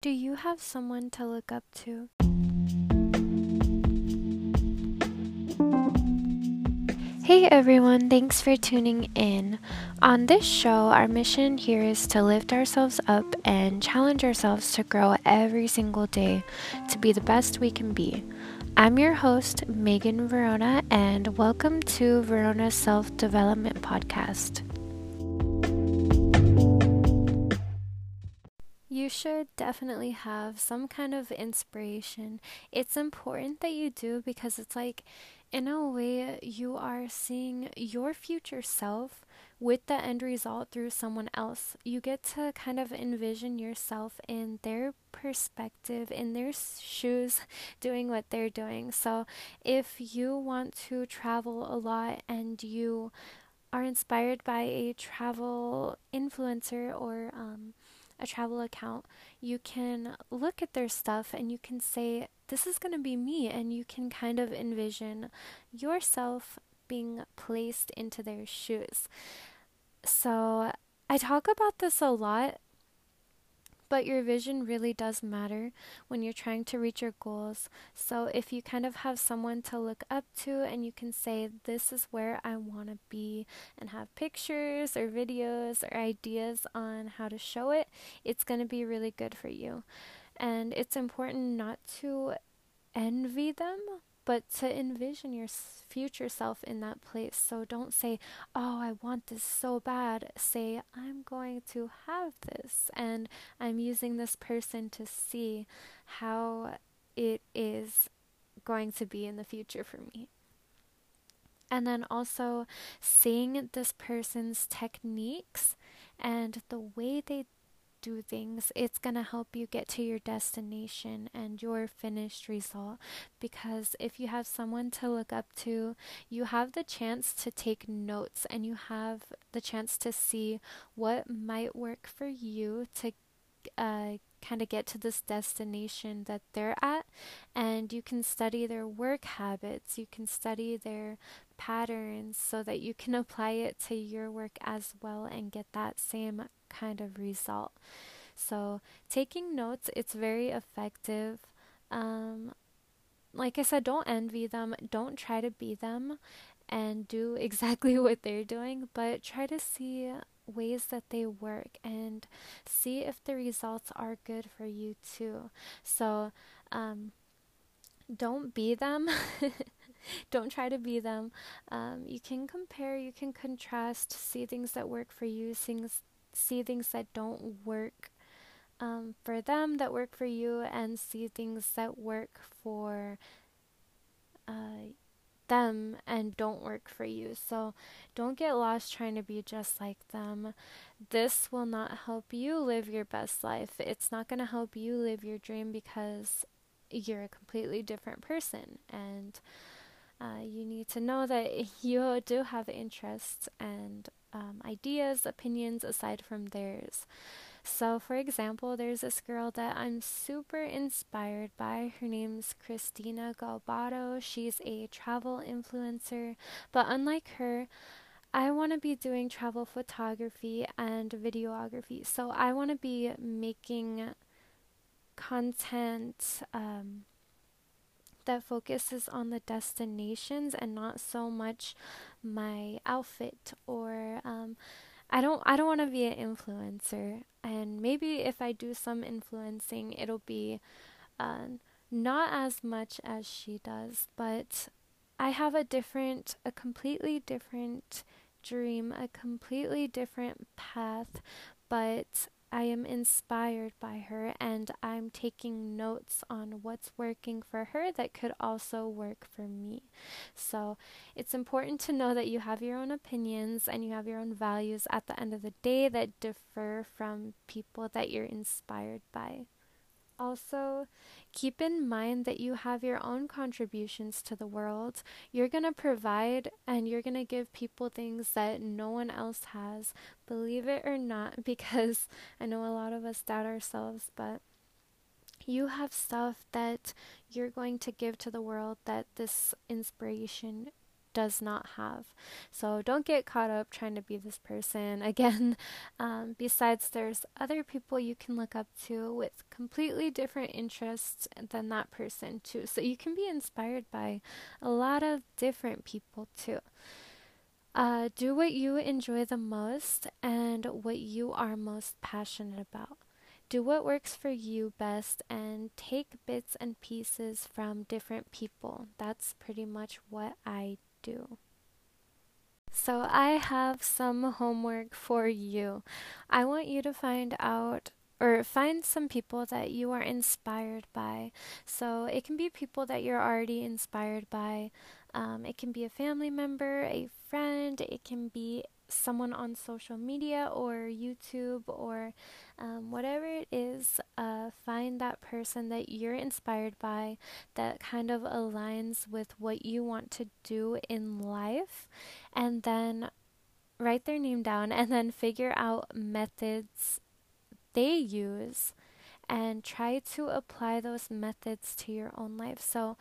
Do you have someone to look up to? Hey everyone, thanks for tuning in. On this show, our mission here is to lift ourselves up and challenge ourselves to grow every single day to be the best we can be. I'm your host, Megan Verona, and welcome to Verona's Self Development Podcast. You should definitely have some kind of inspiration. It's important that you do because it's like, in a way, you are seeing your future self with the end result through someone else. You get to kind of envision yourself in their perspective, in their shoes, doing what they're doing. So, if you want to travel a lot and you are inspired by a travel influencer or um, a travel account, you can look at their stuff and you can say, This is going to be me. And you can kind of envision yourself being placed into their shoes. So I talk about this a lot but your vision really does matter when you're trying to reach your goals. So if you kind of have someone to look up to and you can say, This is where I want to be, and have pictures or videos or ideas on how to show it, it's going to be really good for you. And it's important not to envy them, but to envision your future self in that place. So don't say, Oh, I want this so bad. Say, I'm going to have this, and I'm using this person to see how it is going to be in the future for me. And then also seeing this person's techniques and the way they do things, it's going to help you get to your destination and your finished result. Because if you have someone to look up to, you have the chance to take notes and you have the chance to see what might work for you to uh, kind of get to this destination that they're at. And you can study their work habits, you can study their patterns so that you can apply it to your work as well and get that same kind of result. So, taking notes, it's very effective. Um, like I said, don't envy them, don't try to be them and do exactly what they're doing, but try to see ways that they work and see if the results are good for you too. So, um, don't be them. don't try to be them. Um, you can compare, you can contrast, see things that work for you, things see things that don't work um, for them that work for you and see things that work for uh, them and don't work for you. So don't get lost trying to be just like them. This will not help you live your best life. It's not going to help you live your dream because you're a completely different person and uh, you need to know that you do have interests and um, ideas, opinions aside from theirs. So, for example, there's this girl that I'm super inspired by. Her name's Christina Galbato. She's a travel influencer, but unlike her, I want to be doing travel photography and videography. So, I want to be making content um, that focuses on the destinations and not so much my outfit or um, I don't I don't want to be an influencer. And maybe if I do some influencing it'll be uh, not as much as she does but I have a different a completely different dream a completely different path but I am inspired by her and I'm taking notes on what's working for her that could also work for me. So it's important to know that you have your own opinions and you have your own values at the end of the day that differ from people that you're inspired by. Also, keep in mind that you have your own contributions to the world. You're going to provide and you're going to give people things that no one else has. Believe it or not, because I know a lot of us doubt ourselves, but you have stuff that you're going to give to the world that this inspiration does not have. So don't get caught up trying to be this person. Again, um, besides, there's other people you can look up to with completely different interests than that person, too. So you can be inspired by a lot of different people, too. Uh, do what you enjoy the most and what you are most passionate about. Do what works for you best and take bits and pieces from different people. That's pretty much what I do. So, I have some homework for you. I want you to find out or find some people that you are inspired by. So, it can be people that you're already inspired by. Um, it can be a family member, a friend, it can be someone on social media or YouTube or um, whatever it is, uh, find that person that you're inspired by that kind of aligns with what you want to do in life, and then write their name down and then figure out methods they use and try to apply those methods to your own life. So,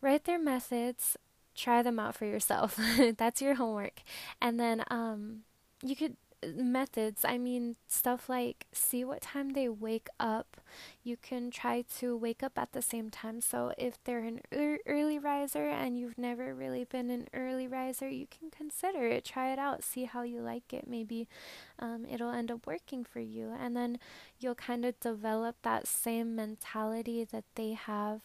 write their methods try them out for yourself. That's your homework. And then um, you could methods. I mean stuff like see what time they wake up. You can try to wake up at the same time. So if they're an er- early riser and you've never really been an early riser you can consider it. Try it out. See how you like it. Maybe um, it'll end up working for you. And then you'll kind of develop that same mentality that they have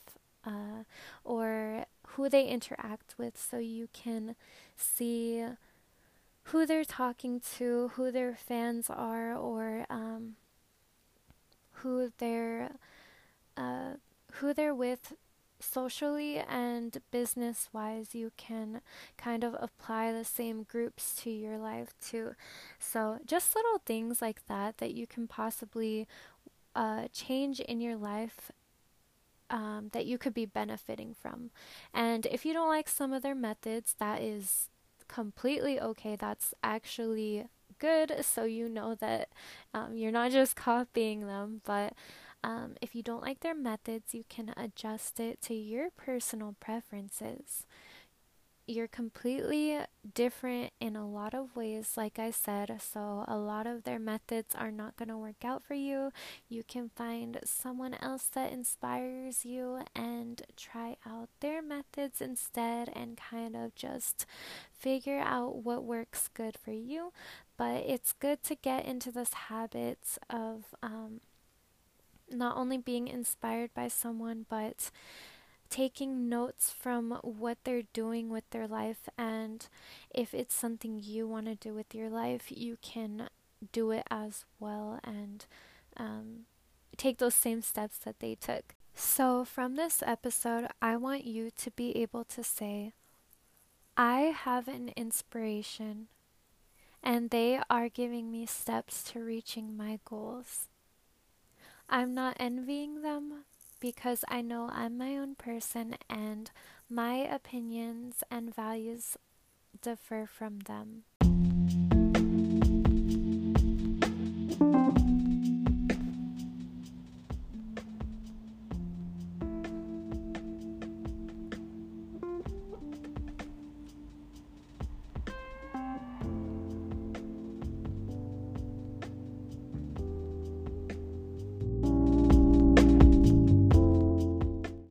uh, or who they interact with so you can see who they're talking to, who their fans are, or um, who they're uh, who they're with socially and business wise you can kind of apply the same groups to your life too. So just little things like that that you can possibly uh, change in your life um, that you could be benefiting from. And if you don't like some of their methods, that is completely okay. That's actually good, so you know that um, you're not just copying them, but um, if you don't like their methods, you can adjust it to your personal preferences you're completely different in a lot of ways, like I said. So, a lot of their methods are not going to work out for you. You can find someone else that inspires you and try out their methods instead and kind of just figure out what works good for you. But it's good to get into this habit of um, not only being inspired by someone, but taking notes from what they're doing with their life and if it's something you want to do with your life you can do it as well and um, take those same steps that they took. So from this episode i want you to be able to say i have an inspiration and they are giving me steps to reaching my goals. I'm not envying them because I know I'm my own person and my opinions and values differ from them.